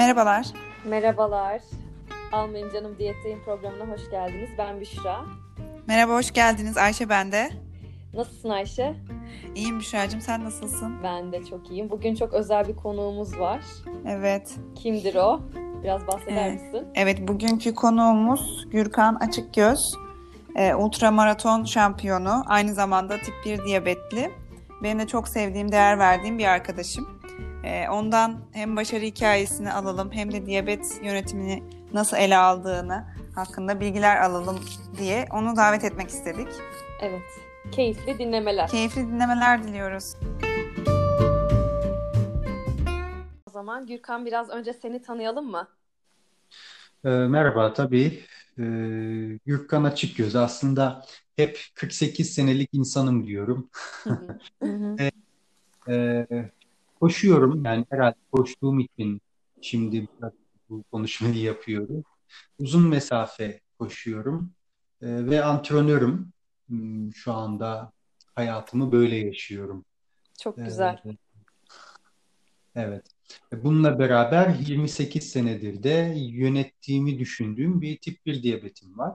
Merhabalar. Merhabalar. Almayın Canım Diyetteyim programına hoş geldiniz. Ben Büşra. Merhaba, hoş geldiniz. Ayşe ben de. Nasılsın Ayşe? İyiyim Büşra'cığım, sen nasılsın? Ben de çok iyiyim. Bugün çok özel bir konuğumuz var. Evet. Kimdir o? Biraz bahseder Evet. misin? Evet, bugünkü konuğumuz Gürkan Açıkgöz. Ee, ultramaraton şampiyonu, aynı zamanda tip 1 diyabetli. Benim de çok sevdiğim, değer verdiğim bir arkadaşım. Ee, ondan hem başarı hikayesini alalım hem de diyabet yönetimini nasıl ele aldığını hakkında bilgiler alalım diye onu davet etmek istedik. Evet. Keyifli dinlemeler. Keyifli dinlemeler diliyoruz. O zaman Gürkan biraz önce seni tanıyalım mı? E, merhaba, tabii. E, Gürkan Açıkgöz. Aslında hep 48 senelik insanım diyorum. E, koşuyorum, yani herhalde koştuğum için şimdi bu konuşmayı yapıyorum. Uzun mesafe koşuyorum E, ve antrenörüm. Hmm, Şu anda hayatımı böyle yaşıyorum. Çok E, güzel. evet. Bununla beraber 28 senedir de yönettiğimi düşündüğüm bir tip 1 diyabetim var.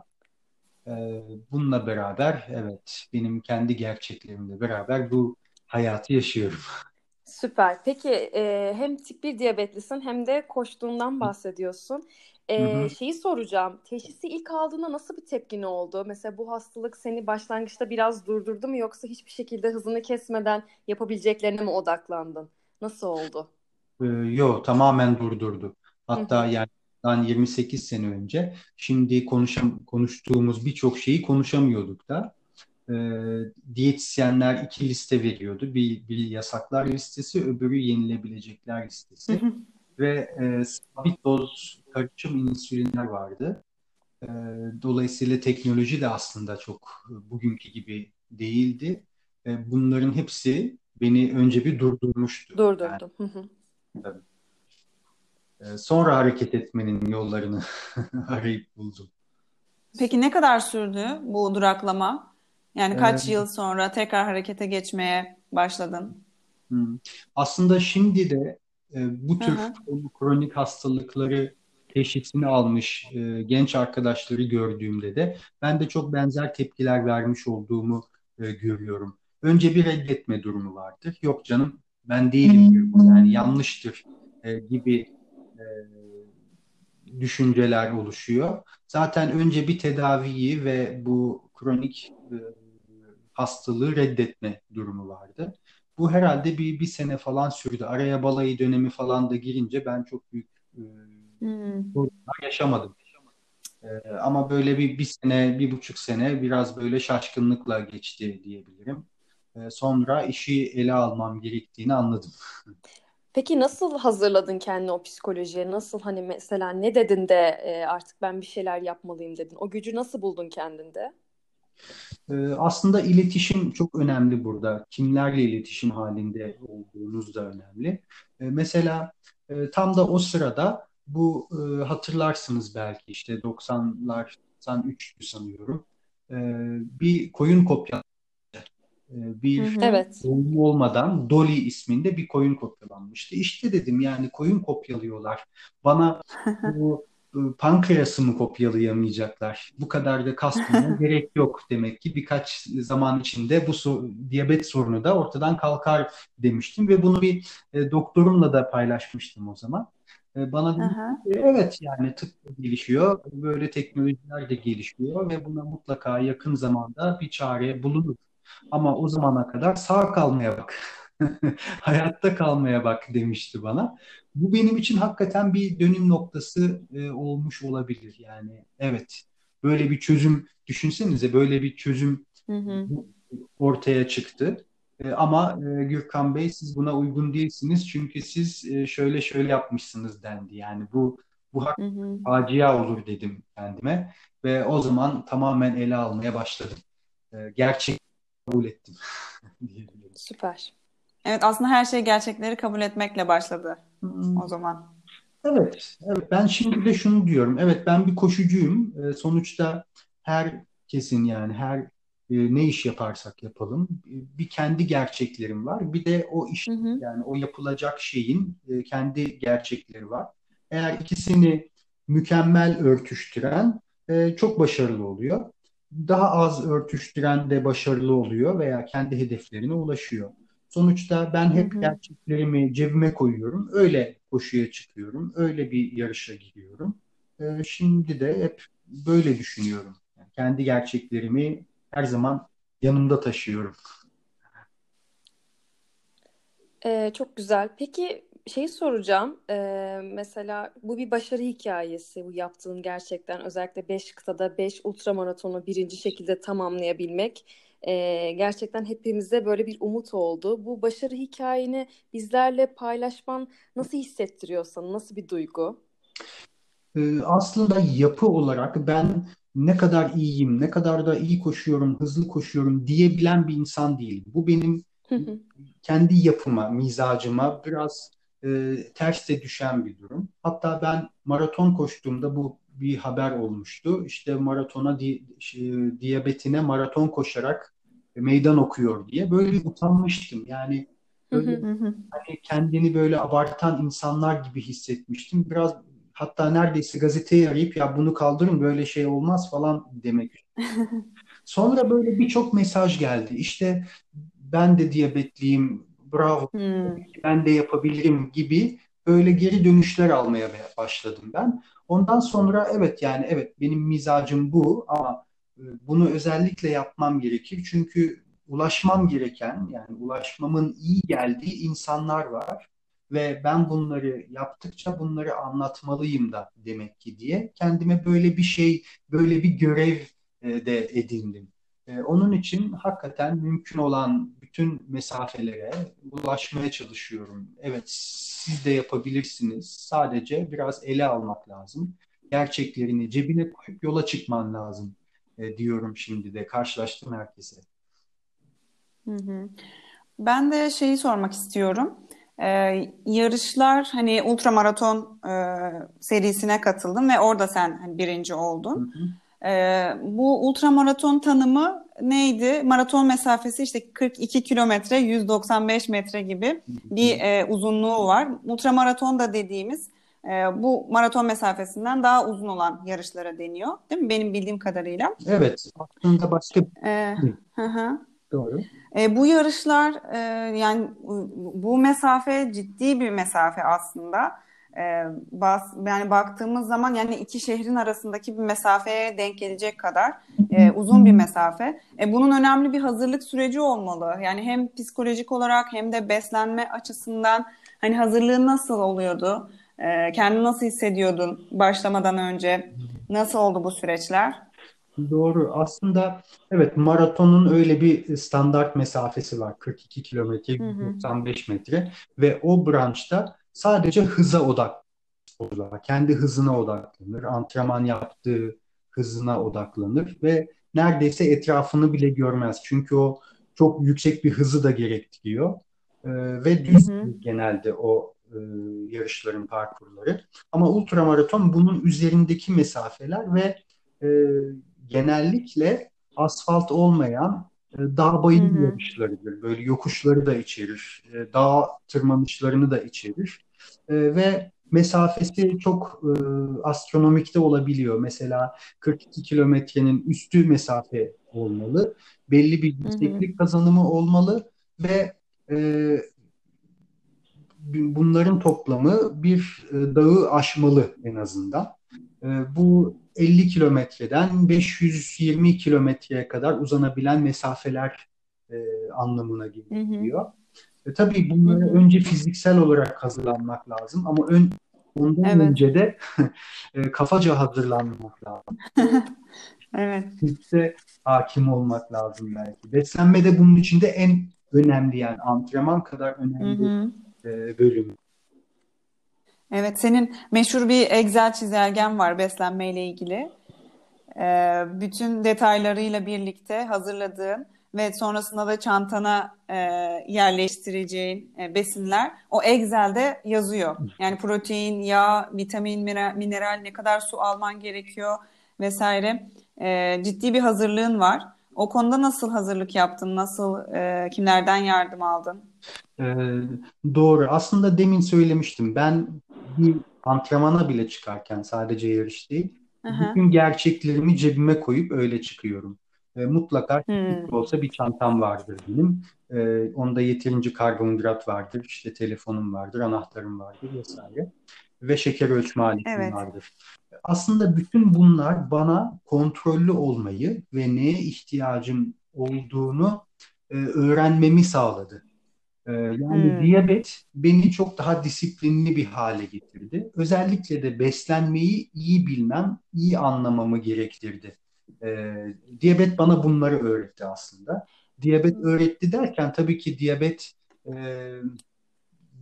Ee, Bununla beraber evet benim kendi gerçeklerimle beraber bu hayatı yaşıyorum. Süper. Peki e, hem tip 1 diyabetlisin hem de koştuğundan bahsediyorsun. Hı E, hı. şeyi soracağım. Teşhisi ilk aldığında nasıl bir tepkin oldu? Mesela bu hastalık seni başlangıçta biraz durdurdu mu yoksa hiçbir şekilde hızını kesmeden yapabileceklerine mi odaklandın? Nasıl oldu? Ee, yo tamamen durdurdu. Hı Hatta hı. yani bundan 28 sene önce şimdi konuşam konuştuğumuz birçok şeyi konuşamıyorduk da. Ee, diyetisyenler iki liste veriyordu. Bir, bir yasaklar listesi, öbürü yenilebilecekler Hı listesi. hı. Ve e, sabit doz karışım insülinler vardı. Ee, Dolayısıyla teknoloji de aslında çok e, bugünkü gibi değildi. Ee, Bunların hepsi beni önce bir durdurmuştu. Yani Durdurdum. Hı hı. tabii. Ee, Sonra hareket etmenin yollarını arayıp buldum. Peki ne kadar sürdü bu duraklama? Yani kaç Ee, yıl sonra tekrar harekete geçmeye başladın? Aslında şimdi de e, bu tür hı. kronik hastalıkları teşhisini almış e, genç arkadaşları gördüğümde de ben de çok benzer tepkiler vermiş olduğumu e, görüyorum. Önce bir reddetme durumu vardır. Yok canım ben değilim diyor yani yanlıştır e, gibi e, düşünceler oluşuyor. Zaten önce bir tedaviyi ve bu kronik e, hastalığı reddetme durumu vardı. Bu herhalde bir, bir sene falan sürdü. Araya balayı dönemi falan da girince ben çok büyük e, Hmm. yaşamadım. E, ama böyle bir, bir sene, bir buçuk sene biraz böyle şaşkınlıkla geçti diyebilirim. E, sonra işi ele almam gerektiğini anladım. Peki nasıl hazırladın kendini o psikolojiye? Nasıl hani mesela ne dedin de e, artık ben bir şeyler yapmalıyım dedin? O gücü nasıl buldun kendinde? Ee, Aslında iletişim çok önemli burada. Kimlerle iletişim halinde olduğunuz da önemli. Ee, Mesela e, tam da o sırada bu e, hatırlarsınız belki işte 90'lar 93'tü sanıyorum. Ee, Bir koyun kopya bir. Evet. doğum olmadan Dolly isminde bir koyun kopyalanmıştı. İşte dedim yani koyun kopyalıyorlar. Bana bu pankreasımı kopyalayamayacaklar. Bu kadar da kasmaya gerek yok demek ki birkaç zaman içinde bu so- diyabet sorunu da ortadan kalkar demiştim ve bunu bir e, doktorumla da paylaşmıştım o zaman. E, bana dedi ki evet yani tıp gelişiyor, böyle teknolojiler de gelişiyor ve buna mutlaka yakın zamanda bir çare bulunur. Ama o zamana kadar sağ kalmaya bak. Hayatta kalmaya bak demişti bana. Bu benim için hakikaten bir dönüm noktası e, olmuş olabilir. Yani evet böyle bir çözüm düşünsenize böyle bir çözüm Hı hı. ortaya çıktı. E, ama e, Gürkan Bey siz buna uygun değilsiniz çünkü siz e, şöyle şöyle yapmışsınız dendi. Yani bu bu Hı hı. facia olur dedim kendime ve o zaman tamamen ele almaya başladım. E, gerçek kabul ettim. Süper. Evet aslında her şey gerçekleri kabul etmekle başladı Hmm. o zaman. Evet, evet. Ben şimdi de şunu diyorum. Evet, ben bir koşucuyum. E, sonuçta herkesin yani her e, ne iş yaparsak yapalım bir kendi gerçeklerim var. Bir de o iş Hı hı. yani o yapılacak şeyin e, kendi gerçekleri var. Eğer ikisini mükemmel örtüştüren e, çok başarılı oluyor. Daha az örtüştüren de başarılı oluyor veya kendi hedeflerine ulaşıyor. Sonuçta ben Hı hep hı. gerçeklerimi cebime koyuyorum. Öyle koşuya çıkıyorum. Öyle bir yarışa giriyorum. E, şimdi de hep böyle düşünüyorum. Yani kendi gerçeklerimi her zaman yanımda taşıyorum. Ee, çok güzel. Peki şeyi soracağım. Ee, mesela bu bir başarı hikayesi. Bu yaptığın gerçekten özellikle 5 kıtada 5 ultramaratonu birinci şekilde tamamlayabilmek ee, gerçekten hepimize böyle bir umut oldu. Bu başarı hikayeni bizlerle paylaşman nasıl hissettiriyor sana? Nasıl bir duygu? Aslında yapı olarak ben ne kadar iyiyim, ne kadar da iyi koşuyorum, hızlı koşuyorum diyebilen bir insan değilim. Bu benim kendi yapıma, mizacıma biraz e, ters de düşen bir durum. Hatta ben maraton koştuğumda bu bir haber olmuştu. İşte maratona di, şey, diyabetine maraton koşarak meydan okuyor diye. Böyle utanmıştım. Yani böyle hani kendini böyle abartan insanlar gibi hissetmiştim. Biraz hatta neredeyse gazeteyi arayıp ya bunu kaldırın böyle şey olmaz falan demek. Sonra böyle birçok mesaj geldi. İşte ben de diyabetliyim, bravo, Hmm. ben de yapabilirim gibi böyle geri dönüşler almaya başladım ben. Ondan sonra evet yani evet benim mizacım bu ama bunu özellikle yapmam gerekir. Çünkü ulaşmam gereken yani ulaşmamın iyi geldiği insanlar var ve ben bunları yaptıkça bunları anlatmalıyım da demek ki diye kendime böyle bir şey, böyle bir görev e, de edindim. E, onun için hakikaten mümkün olan bütün mesafelere ulaşmaya çalışıyorum. Evet, siz de yapabilirsiniz. Sadece biraz ele almak lazım. Gerçeklerini cebine koyup yola çıkman lazım e, diyorum şimdi de karşılaştım herkese. Hı hı. Ben de şeyi sormak istiyorum. Ee, yarışlar hani ultramaraton e, serisine katıldım ve orada sen hani birinci Hı oldun. hı. Ee, bu ultramaraton tanımı neydi? Maraton mesafesi işte 42 kilometre, 195 metre gibi bir e, uzunluğu var. Ultramaraton da dediğimiz e, bu maraton mesafesinden daha uzun olan yarışlara deniyor, değil mi? Benim bildiğim kadarıyla. Evet, aslında başka hı hı. doğru. E, bu yarışlar e, yani bu mesafe ciddi bir mesafe aslında. E, bas, yani baktığımız zaman yani iki şehrin arasındaki bir mesafeye denk gelecek kadar e, uzun bir mesafe. E, bunun önemli bir hazırlık süreci olmalı. Yani hem psikolojik olarak hem de beslenme açısından hani hazırlığın nasıl oluyordu? E, kendini nasıl hissediyordun başlamadan önce? Nasıl oldu bu süreçler? Doğru. Aslında evet maratonun öyle bir standart mesafesi var. 42 kilometre, Hı hı. 195 metre ve o branşta sadece hıza odaklanır. Kendi hızına odaklanır. Antrenman yaptığı hızına odaklanır ve neredeyse etrafını bile görmez. Çünkü o çok yüksek bir hızı da gerektiriyor. Ee, ve Hı düz hı. genelde o e, yarışların parkurları. Ama ultramaraton bunun üzerindeki mesafeler ve e, genellikle asfalt olmayan e, dağ bayır yarışlarıdır. Böyle yokuşları da içerir, e, dağ tırmanışlarını da içerir E, ve mesafesi çok e, astronomikte olabiliyor. Mesela 42 kilometrenin üstü mesafe olmalı, belli bir yükseklik kazanımı olmalı ve e, bunların toplamı bir e, dağı aşmalı en azından. E, bu 50 kilometreden 520 kilometreye kadar uzanabilen mesafeler e, anlamına Hı hı. geliyor. E, tabii Hı bunlara hı. önce fiziksel olarak hazırlanmak lazım ama ön, ondan Evet. önce de kafaca hazırlanmak lazım. Evet. Fiziksel hakim olmak lazım belki. Beslenme de bunun içinde en önemli yani antrenman kadar Hı önemli hı. E, bölüm. Evet, senin meşhur bir Excel çizelgen var beslenmeyle ilgili. Ee, bütün detaylarıyla birlikte hazırladığın ve sonrasında da çantana e, yerleştireceğin e, besinler o Excel'de yazıyor. Yani protein, yağ, vitamin, mineral, ne kadar su alman gerekiyor vesaire. E, ciddi bir hazırlığın var. O konuda nasıl hazırlık yaptın? Nasıl, e, kimlerden yardım aldın? Ee, doğru. Aslında demin söylemiştim. Ben bir antrenmana bile çıkarken sadece yarış değil, Aha. bütün gerçeklerimi cebime koyup öyle çıkıyorum. E, mutlaka Hmm. olsa bir çantam vardır benim. E, onda yeterince karbonhidrat vardır, işte telefonum vardır, anahtarım vardır vesaire. Ve şeker ölçme aletim Evet. vardır. Aslında bütün bunlar bana kontrollü olmayı ve neye ihtiyacım olduğunu e, öğrenmemi sağladı. E, yani Hmm. diyabet beni çok daha disiplinli bir hale getirdi. Özellikle de beslenmeyi iyi bilmem, iyi anlamamı gerektirdi. E, diyabet bana bunları öğretti aslında. Diyabet öğretti derken tabii ki diyabet e,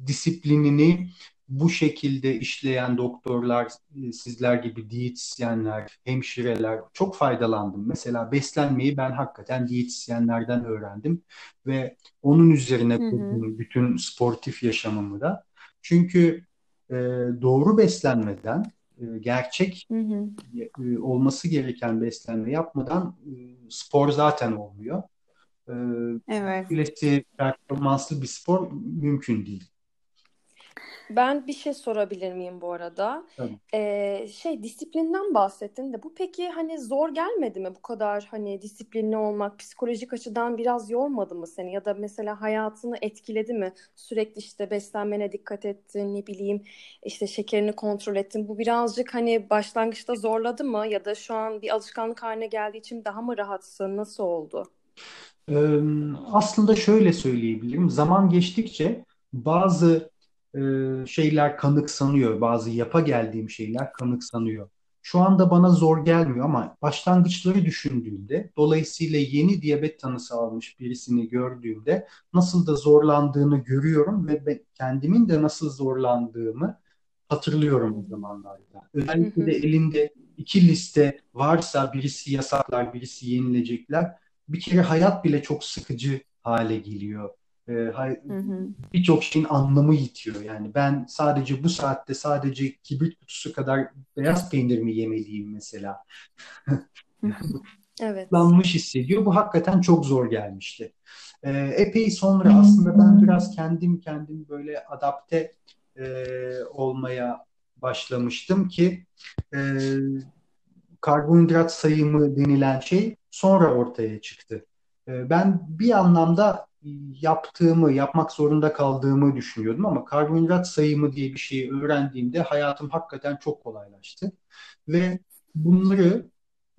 disiplinini bu şekilde işleyen doktorlar, e, sizler gibi diyetisyenler, hemşireler çok faydalandım. Mesela beslenmeyi ben hakikaten diyetisyenlerden öğrendim ve onun üzerine kurdum bütün sportif yaşamımı da. Çünkü e, doğru beslenmeden, e, gerçek Hı hı. e, olması gereken beslenme yapmadan e, spor zaten olmuyor. E, Evet. Böylesi performanslı bir spor mümkün değil. Ben bir şey sorabilir miyim bu arada? Tabii. Ee, şey disiplinden bahsettin de bu peki hani zor gelmedi mi bu kadar hani disiplinli olmak psikolojik açıdan biraz yormadı mı seni ya da mesela hayatını etkiledi mi? Sürekli işte beslenmene dikkat ettin ne bileyim işte şekerini kontrol ettin. Bu birazcık hani başlangıçta zorladı mı ya da şu an bir alışkanlık haline geldiği için daha mı rahatsın? Nasıl oldu? Ee, aslında şöyle söyleyebilirim. Zaman geçtikçe bazı e, şeyler kanıksanıyor, bazı yapa geldiğim şeyler kanıksanıyor. Şu anda bana zor gelmiyor ama başlangıçları düşündüğümde, dolayısıyla yeni diyabet tanısı almış birisini gördüğümde nasıl da zorlandığını görüyorum ve ben kendimin de nasıl zorlandığımı hatırlıyorum o zamanlarda. Özellikle de elinde iki liste varsa birisi yasaklar, birisi yenilecekler. Bir kere hayat bile çok sıkıcı hale geliyor. Hı. birçok şeyin anlamı yitiyor. Yani ben sadece bu saatte sadece kibrit kutusu kadar beyaz peynir mi yemeliyim mesela? Evet. Lanmış hissediyor. Bu hakikaten çok zor gelmişti. Ee, epey sonra aslında ben biraz kendim kendim böyle adapte e, olmaya başlamıştım ki e, karbonhidrat sayımı denilen şey sonra ortaya çıktı. Ee, Ben bir anlamda yaptığımı, yapmak zorunda kaldığımı düşünüyordum ama karbonhidrat sayımı diye bir şeyi öğrendiğimde hayatım hakikaten çok kolaylaştı. Ve bunları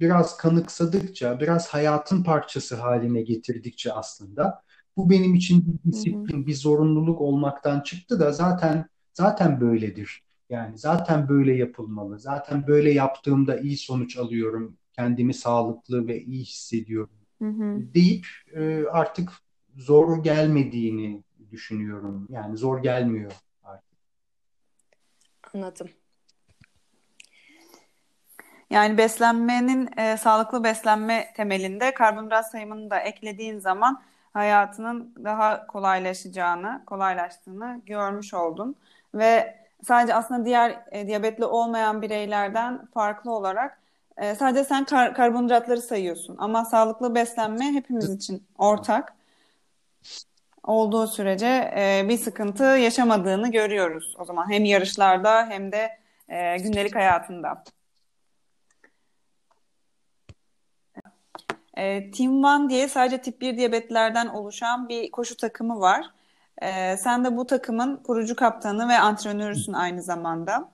biraz kanıksadıkça, biraz hayatın parçası haline getirdikçe aslında bu benim için bir disiplin, bir zorunluluk olmaktan çıktı da zaten zaten böyledir. Yani zaten böyle yapılmalı. Zaten böyle yaptığımda iyi sonuç alıyorum. Kendimi sağlıklı ve iyi hissediyorum Hı hı. deyip e, artık zor gelmediğini düşünüyorum. Yani zor gelmiyor artık. Anladım. Yani beslenmenin e, sağlıklı beslenme temelinde karbonhidrat sayımını da eklediğin zaman hayatının daha kolaylaşacağını, kolaylaştığını görmüş oldun. Ve sadece aslında diğer e, diyabetli olmayan bireylerden farklı olarak e, sadece sen kar- karbonhidratları sayıyorsun. Ama sağlıklı beslenme hepimiz için ortak olduğu sürece e, bir sıkıntı yaşamadığını görüyoruz o zaman. Hem yarışlarda hem de e, gündelik hayatında. E, Team One diye sadece tip 1 diyabetlilerden oluşan bir koşu takımı var. E, sen de bu takımın kurucu kaptanı ve antrenörüsün aynı zamanda.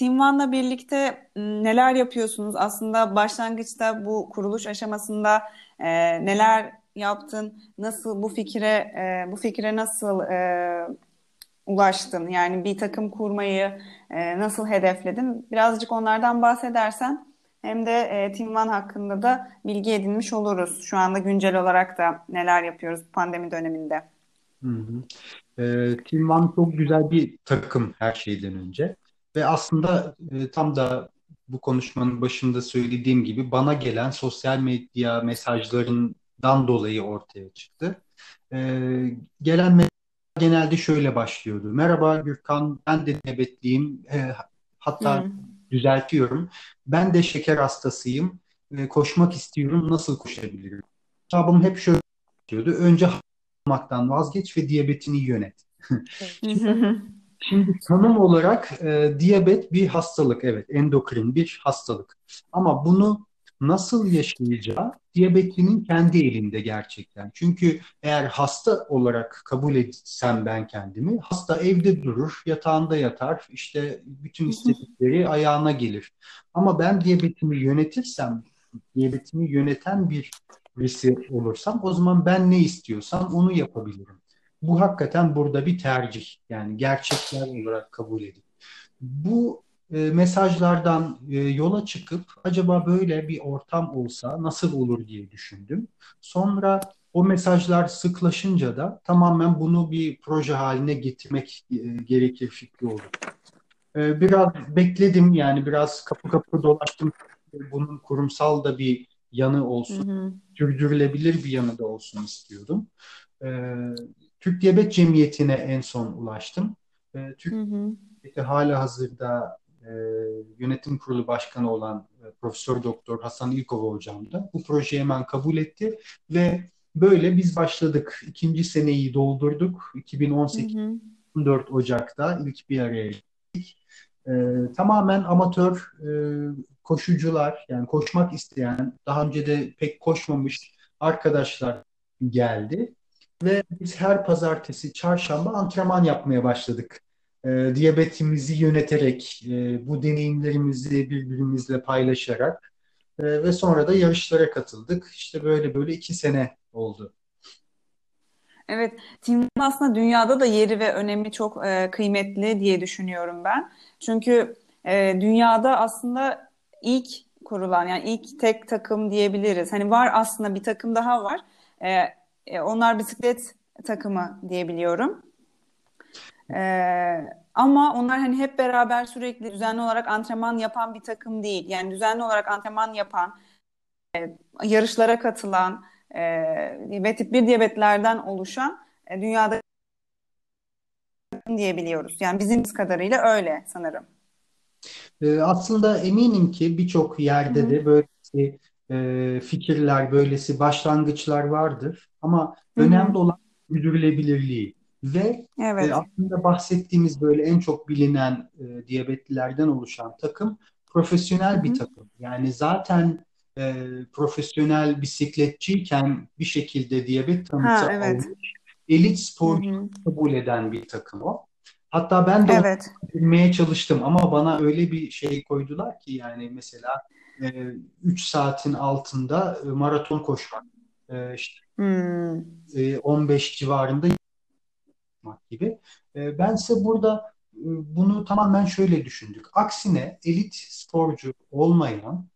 Team One'la birlikte neler yapıyorsunuz? Aslında başlangıçta bu kuruluş aşamasında e, neler yaptın? Nasıl bu fikre e, bu fikre nasıl e, ulaştın? Yani bir takım kurmayı e, nasıl hedefledin? Birazcık onlardan bahsedersen hem de e, Team One hakkında da bilgi edinmiş oluruz. Şu anda güncel olarak da neler yapıyoruz pandemi döneminde. Hı hı. Ee, Team One çok güzel bir takım her şeyden önce. Ve aslında e, tam da bu konuşmanın başında söylediğim gibi bana gelen sosyal medya mesajlarından dolayı ortaya çıktı. Ee, gelen mesajlar genelde şöyle başlıyordu. Merhaba Gürkan, ben de diyabetliyim. E, hatta Hı. düzeltiyorum. Ben de şeker hastasıyım. E, koşmak istiyorum. Nasıl koşabilirim? Cevabım hep şöyle diyordu. Önce olmaktan vazgeç ve diyabetini yönet. Şimdi tanım olarak e, diyabet bir hastalık, evet, endokrin bir hastalık. Ama bunu nasıl yaşayacağı diyabetlinin kendi elinde gerçekten. Çünkü eğer hasta olarak kabul etsem ben kendimi, hasta evde durur, yatağında yatar, işte bütün istedikleri ayağına gelir. Ama ben diyabetimi yönetirsem, diyabetimi yöneten bir birisi olursam, o zaman ben ne istiyorsam onu yapabilirim. Bu hakikaten burada bir tercih. Yani gerçekler olarak kabul edip. Bu e, mesajlardan e, yola çıkıp acaba böyle bir ortam olsa nasıl olur diye düşündüm. Sonra o mesajlar sıklaşınca da tamamen bunu bir proje haline getirmek e, gerekir fikri oldu. E, biraz bekledim yani biraz kapı kapı dolaştım. Bunun kurumsal da bir yanı olsun, hı hı. sürdürülebilir bir yanı da olsun istiyordum. E, Türk Diyabet Cemiyeti'ne en son ulaştım. E, Türk hı hı. hala hazırda e, yönetim kurulu başkanı olan e, Profesör Doktor Hasan İlkova hocam da bu projeyi hemen kabul etti ve böyle biz başladık. İkinci seneyi doldurduk. 2018 hı hı. 14 Ocak'ta ilk bir araya geldik. E, tamamen amatör e, koşucular yani koşmak isteyen daha önce de pek koşmamış arkadaşlar geldi ve biz her pazartesi, çarşamba antrenman yapmaya başladık. E, diyabetimizi yöneterek, e, bu deneyimlerimizi birbirimizle paylaşarak e, ve sonra da yarışlara katıldık. İşte böyle böyle iki sene oldu. Evet, Team aslında dünyada da yeri ve önemi çok e, kıymetli diye düşünüyorum ben. Çünkü e, dünyada aslında ilk kurulan yani ilk tek takım diyebiliriz. Hani var aslında bir takım daha var. E, e, onlar bisiklet takımı diyebiliyorum. Ee, ama onlar hani hep beraber sürekli düzenli olarak antrenman yapan bir takım değil. Yani düzenli olarak antrenman yapan, e, yarışlara katılan e, ve tip 1 diyabetlerden oluşan e, dünyada diyebiliyoruz. Yani bizim kadarıyla öyle sanırım. E, aslında eminim ki birçok yerde Hı-hı. de böyle e, fikirler, böylesi başlangıçlar vardır. Ama Hı-hı. önemli olan sürdürülebilirliği. Ve evet. e, aslında bahsettiğimiz böyle en çok bilinen e, diyabetlilerden oluşan takım profesyonel Hı-hı. bir takım. Yani zaten e, profesyonel bisikletçiyken bir şekilde diyabet tanısı ha, evet. almış, elit sporcu kabul eden bir takım o. Hatta ben de evet. bilmeye çalıştım ama bana öyle bir şey koydular ki yani mesela 3 saatin altında e, maraton koşmak e, işte hmm. 15 civarında gibi. E, ben ise burada bunu tamamen şöyle düşündük. Aksine elit sporcu olmayan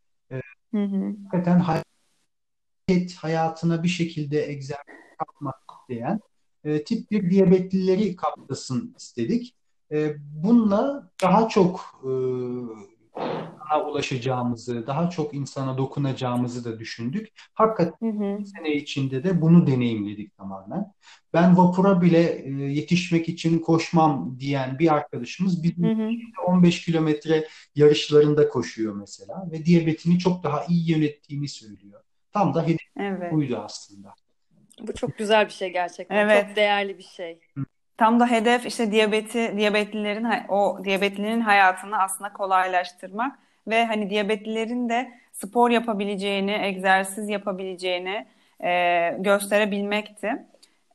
hı hı. hakikaten hayat hayatına bir şekilde egzersiz yapmak isteyen tip bir diyabetlileri kaptasın istedik. bununla daha çok daha ulaşacağımızı, daha çok insana dokunacağımızı da düşündük. Hakikaten hı hı. sene içinde de bunu deneyimledik tamamen. Ben vapura bile e, yetişmek için koşmam diyen bir arkadaşımız bizim hı hı. 15 kilometre yarışlarında koşuyor mesela ve diyabetini çok daha iyi yönettiğini söylüyor. Tam da hedef evet. buydu aslında. Bu çok güzel bir şey gerçekten. Evet. Çok değerli bir şey. Hı. Tam da hedef işte diyabeti, diyabetlilerin o diyabetlinin hayatını aslında kolaylaştırmak ve hani diyabetlilerin de spor yapabileceğini, egzersiz yapabileceğini e, gösterebilmekti.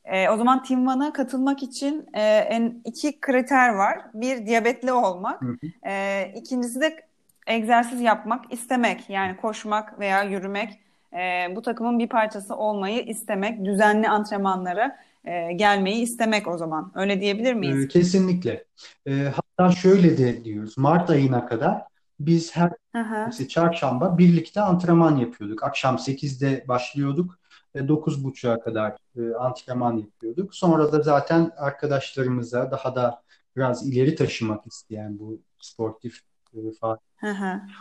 E, o zaman Team One'a katılmak için e, en iki kriter var. Bir diyabetli olmak, E, ikincisi de egzersiz yapmak, istemek yani koşmak veya yürümek. E, bu takımın bir parçası olmayı istemek, düzenli antrenmanlara e, gelmeyi istemek o zaman. Öyle diyebilir miyiz? E, kesinlikle. E, hatta şöyle de diyoruz. Mart ayına kadar biz her işte çarşamba birlikte antrenman yapıyorduk. Akşam 8'de başlıyorduk ve 9.30'a kadar e, antrenman yapıyorduk. Sonra da zaten arkadaşlarımıza daha da biraz ileri taşımak isteyen bu sportif e.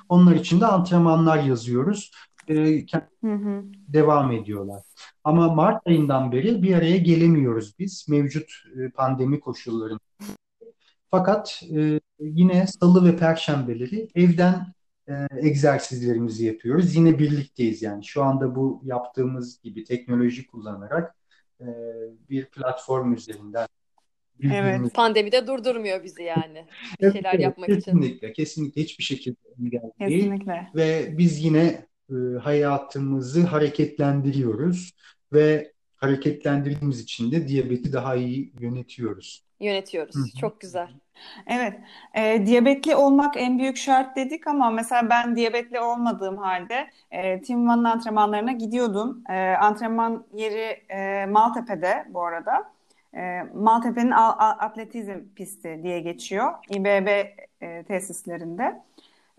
Onlar için de antrenmanlar yazıyoruz. E, hı hı. devam ediyorlar. Ama Mart ayından beri bir araya gelemiyoruz biz mevcut e, pandemi koşullarında. Fakat e, yine salı ve perşembeleri evden e, egzersizlerimizi yapıyoruz. Yine birlikteyiz yani. Şu anda bu yaptığımız gibi teknoloji kullanarak e, bir platform üzerinden Birbirimizi Pandemi de durdurmuyor bizi yani. Bir Evet, şeyler evet, yapmak için. kesinlikle, kesinlikle hiçbir şekilde engel değil. Kesinlikle. Ve biz yine hayatımızı hareketlendiriyoruz ve hareketlendirdiğimiz için de diyabeti daha iyi yönetiyoruz. Yönetiyoruz. Hı hı. Çok güzel. Evet, e, diyabetli olmak en büyük şart dedik ama mesela ben diyabetli olmadığım halde e, Team One'ın antrenmanlarına gidiyordum. E, antrenman yeri e, Maltepe'de bu arada. E, Maltepe'nin a- a- atletizm pisti diye geçiyor. İBB e, tesislerinde.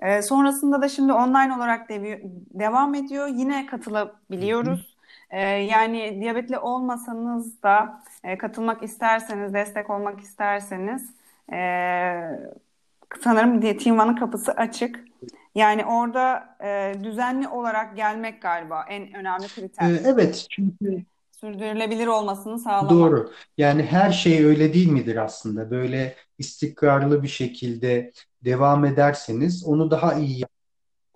E, sonrasında da şimdi online olarak devi- devam ediyor. Yine katılabiliyoruz. E, yani diyabetli olmasanız da e, katılmak isterseniz, destek olmak isterseniz e, sanırım Team kapısı açık. Yani orada e, düzenli olarak gelmek galiba en önemli kriter. evet, çünkü Sürdürülebilir olmasını sağlamak. Doğru. Yani her şey öyle değil midir aslında? Böyle istikrarlı bir şekilde devam ederseniz onu daha iyi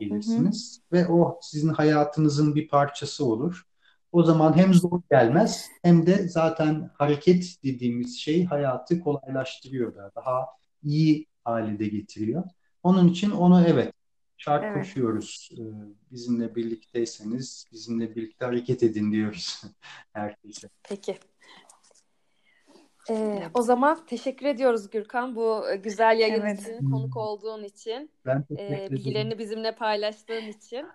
yapabilirsiniz ve o sizin hayatınızın bir parçası olur. O zaman hem zor gelmez hem de zaten hareket dediğimiz şey hayatı kolaylaştırıyor da daha iyi hale de getiriyor. Onun için onu evet şart Evet. koşuyoruz. Ee, Bizimle birlikteyseniz bizimle birlikte hareket edin diyoruz herkese. Peki. Ee, Evet. o zaman teşekkür ediyoruz Gürkan bu e, güzel yayın Evet. için, konuk olduğun için, Ben e, bilgilerini bizimle paylaştığın için.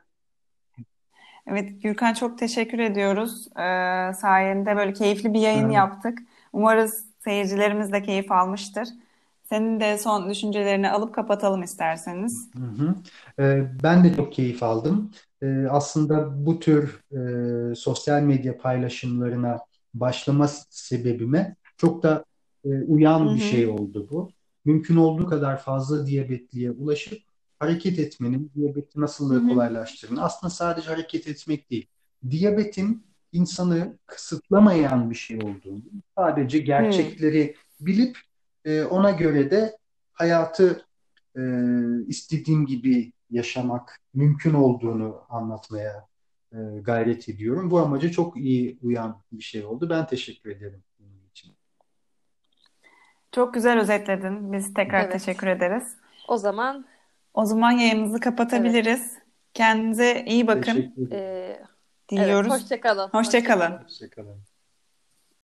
Evet Gürkan çok teşekkür ediyoruz. Ee, sayende böyle keyifli bir yayın Evet. yaptık. Umarız seyircilerimiz de keyif almıştır. Senin de son düşüncelerini alıp kapatalım isterseniz. Hı hı. Ee, ben de çok keyif aldım. Ee, aslında bu tür e, sosyal medya paylaşımlarına başlama sebebime çok da e, uyan bir hı. şey oldu bu. Mümkün olduğu kadar fazla diyabetliye ulaşıp hareket etmenin diyabeti nasıl hı. kolaylaştırdığını. Aslında sadece hareket etmek değil. Diyabetin insanı kısıtlamayan bir şey olduğunu, sadece gerçekleri bilip e, ona göre de hayatı e, istediğim gibi yaşamak mümkün olduğunu anlatmaya e, gayret ediyorum. Bu amaca çok iyi uyan bir şey oldu. Ben teşekkür ederim. Çok güzel özetledin. Biz tekrar Evet. teşekkür ederiz. O zaman O zaman yayınımızı evet, kapatabiliriz. Kendinize iyi bakın Teşekkür ederim. e, evet, diliyoruz. hoşça kalın.